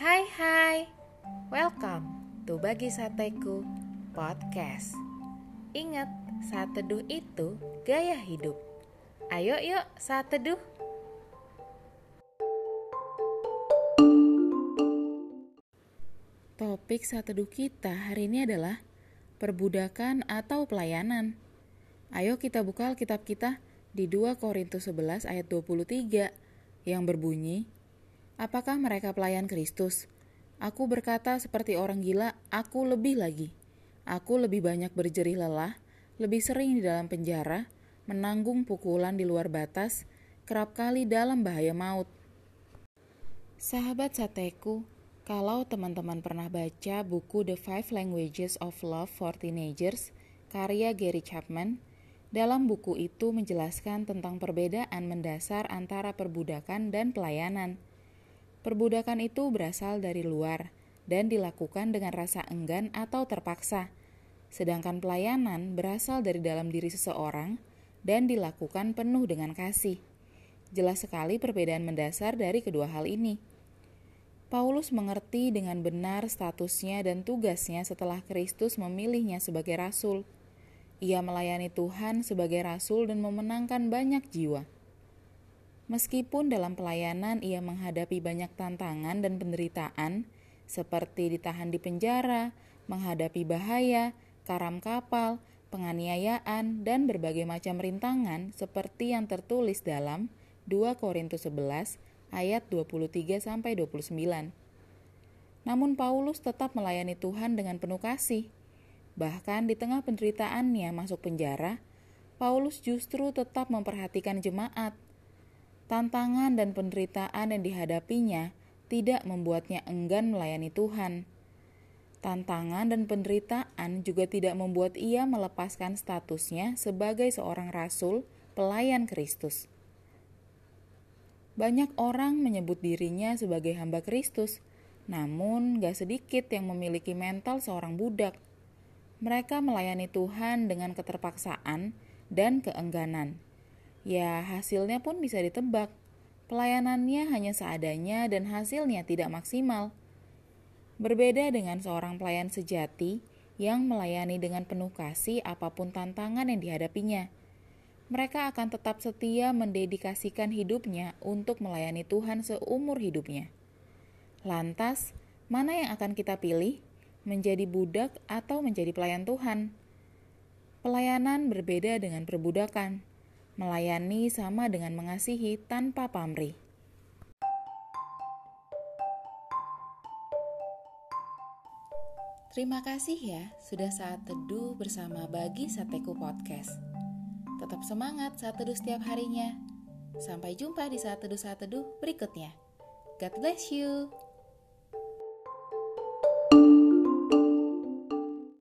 Hai hai, welcome to Bagi Sateku Podcast. Ingat, saat teduh itu gaya hidup. Ayo yuk saat teduh Topik saat teduh kita hari ini adalah Perbudakan atau pelayanan. Ayo kita buka Alkitab kita di 2 Korintus 11 ayat 23 yang berbunyi, Apakah mereka pelayan Kristus? Aku berkata seperti orang gila, aku lebih lagi. Aku lebih banyak berjerih lelah, lebih sering di dalam penjara, menanggung pukulan di luar batas, kerap kali dalam bahaya maut. Sahabat sateku, kalau teman-teman pernah baca buku The Five Languages of Love for Teenagers, karya Gary Chapman, dalam buku itu menjelaskan tentang perbedaan mendasar antara perbudakan dan pelayanan. Perbudakan itu berasal dari luar dan dilakukan dengan rasa enggan atau terpaksa, sedangkan pelayanan berasal dari dalam diri seseorang dan dilakukan penuh dengan kasih. Jelas sekali perbedaan mendasar dari kedua hal ini. Paulus mengerti dengan benar statusnya dan tugasnya setelah Kristus memilihnya sebagai rasul. Ia melayani Tuhan sebagai rasul dan memenangkan banyak jiwa. Meskipun dalam pelayanan ia menghadapi banyak tantangan dan penderitaan, seperti ditahan di penjara, menghadapi bahaya, karam kapal, penganiayaan, dan berbagai macam rintangan seperti yang tertulis dalam 2 Korintus 11 ayat 23 sampai 29. Namun Paulus tetap melayani Tuhan dengan penuh kasih. Bahkan di tengah penderitaannya masuk penjara, Paulus justru tetap memperhatikan jemaat Tantangan dan penderitaan yang dihadapinya tidak membuatnya enggan melayani Tuhan. Tantangan dan penderitaan juga tidak membuat ia melepaskan statusnya sebagai seorang rasul pelayan Kristus. Banyak orang menyebut dirinya sebagai hamba Kristus, namun gak sedikit yang memiliki mental seorang budak. Mereka melayani Tuhan dengan keterpaksaan dan keengganan Ya, hasilnya pun bisa ditebak. Pelayanannya hanya seadanya dan hasilnya tidak maksimal. Berbeda dengan seorang pelayan sejati yang melayani dengan penuh kasih apa pun tantangan yang dihadapinya. Mereka akan tetap setia mendedikasikan hidupnya untuk melayani Tuhan seumur hidupnya. Lantas, mana yang akan kita pilih? Menjadi budak atau menjadi pelayan Tuhan? Pelayanan berbeda dengan perbudakan. Melayani sama dengan mengasihi tanpa pamrih. Terima kasih ya sudah saat teduh bersama Bagi Sateku Podcast. Tetap semangat saat teduh setiap harinya. Sampai jumpa di saat teduh saat teduh berikutnya. God bless you.